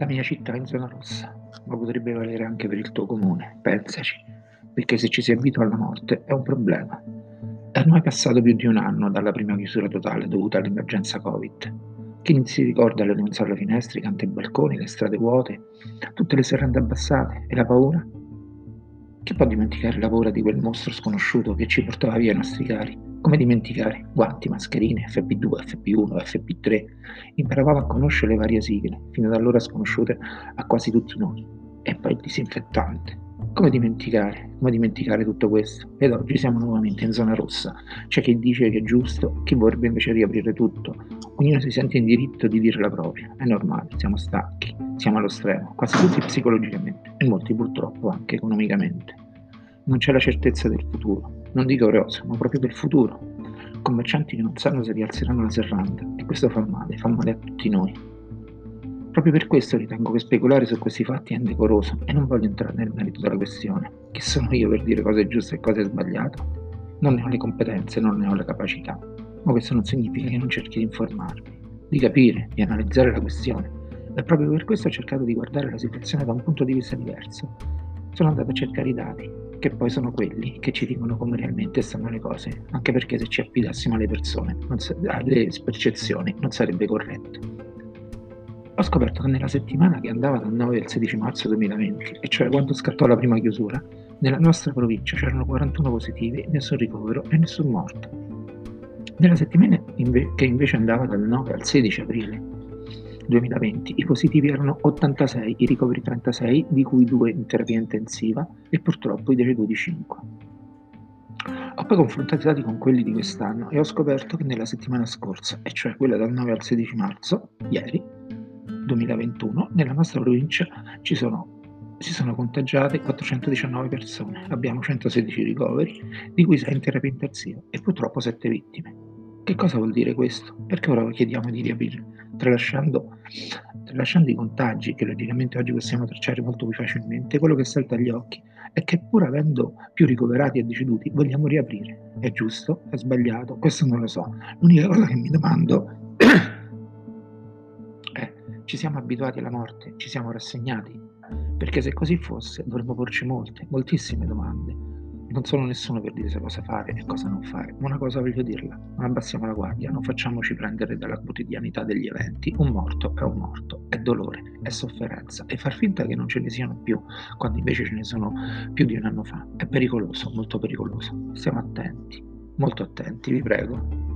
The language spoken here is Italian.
La mia città è in zona rossa, ma potrebbe valere anche per il tuo comune, pensaci, perché se ci si abitua alla morte è un problema. È ormai passato più di un anno dalla prima chiusura totale dovuta all'emergenza Covid. Chi non si ricorda le lenzuola finestre, i canti balconi, le strade vuote, tutte le serrande abbassate e la paura? Chi può dimenticare la paura di quel mostro sconosciuto che ci portava via i nostri cari? Come dimenticare? Guanti, mascherine, FP2, FP1, FP3. Imparavamo a conoscere le varie sigle, fino ad allora sconosciute a quasi tutti noi. E poi il disinfettante. Come dimenticare? Come dimenticare tutto questo? Ed oggi siamo nuovamente in zona rossa. C'è chi dice che è giusto, chi vorrebbe invece riaprire tutto. Ognuno si sente in diritto di dire la propria. È normale, siamo stanchi, siamo allo stremo, quasi tutti psicologicamente e molti purtroppo anche economicamente. Non c'è la certezza del futuro non dico rosa, ma proprio del futuro. Commercianti che non sanno se rialzeranno la serranda e questo fa male, fa male a tutti noi. Proprio per questo ritengo che speculare su questi fatti è indecoroso e non voglio entrare nel merito della questione. Chi sono io per dire cosa è giusto e cosa è sbagliato? Non ne ho le competenze, non ne ho la capacità, ma questo non significa che non cerchi di informarmi, di capire, di analizzare la questione. E proprio per questo ho cercato di guardare la situazione da un punto di vista diverso. Sono andato a cercare i dati, che poi sono quelli che ci dicono come realmente stanno le cose, anche perché se ci affidassimo alle persone, alle percezioni, non sarebbe corretto. Ho scoperto che nella settimana che andava dal 9 al 16 marzo 2020, e cioè quando scattò la prima chiusura, nella nostra provincia c'erano 41 positivi, nessun ricovero e nessun morto. Nella settimana inve- che invece andava dal 9 al 16 aprile, 2020 i positivi erano 86, i ricoveri 36, di cui 2 in terapia intensiva e purtroppo i deceduti 5. Ho poi confrontato i dati con quelli di quest'anno e ho scoperto che nella settimana scorsa, e cioè quella dal 9 al 16 marzo, ieri, 2021, nella nostra provincia ci sono si sono contagiate 419 persone, abbiamo 116 ricoveri, di cui 6 in terapia intensiva e purtroppo 7 vittime. Che cosa vuol dire questo? Perché ora chiediamo di riaprire, tralasciando, tralasciando i contagi che logicamente oggi possiamo tracciare molto più facilmente, quello che salta agli occhi è che pur avendo più ricoverati e deceduti vogliamo riaprire. È giusto? È sbagliato? Questo non lo so. L'unica cosa che mi domando è ci siamo abituati alla morte, ci siamo rassegnati? Perché se così fosse dovremmo porci molte, moltissime domande non sono nessuno per dire cosa fare e cosa non fare, ma una cosa voglio dirla, non abbassiamo la guardia, non facciamoci prendere dalla quotidianità degli eventi, un morto è un morto, è dolore, è sofferenza. E far finta che non ce ne siano più, quando invece ce ne sono più di un anno fa, è pericoloso, molto pericoloso, stiamo attenti, molto attenti, vi prego.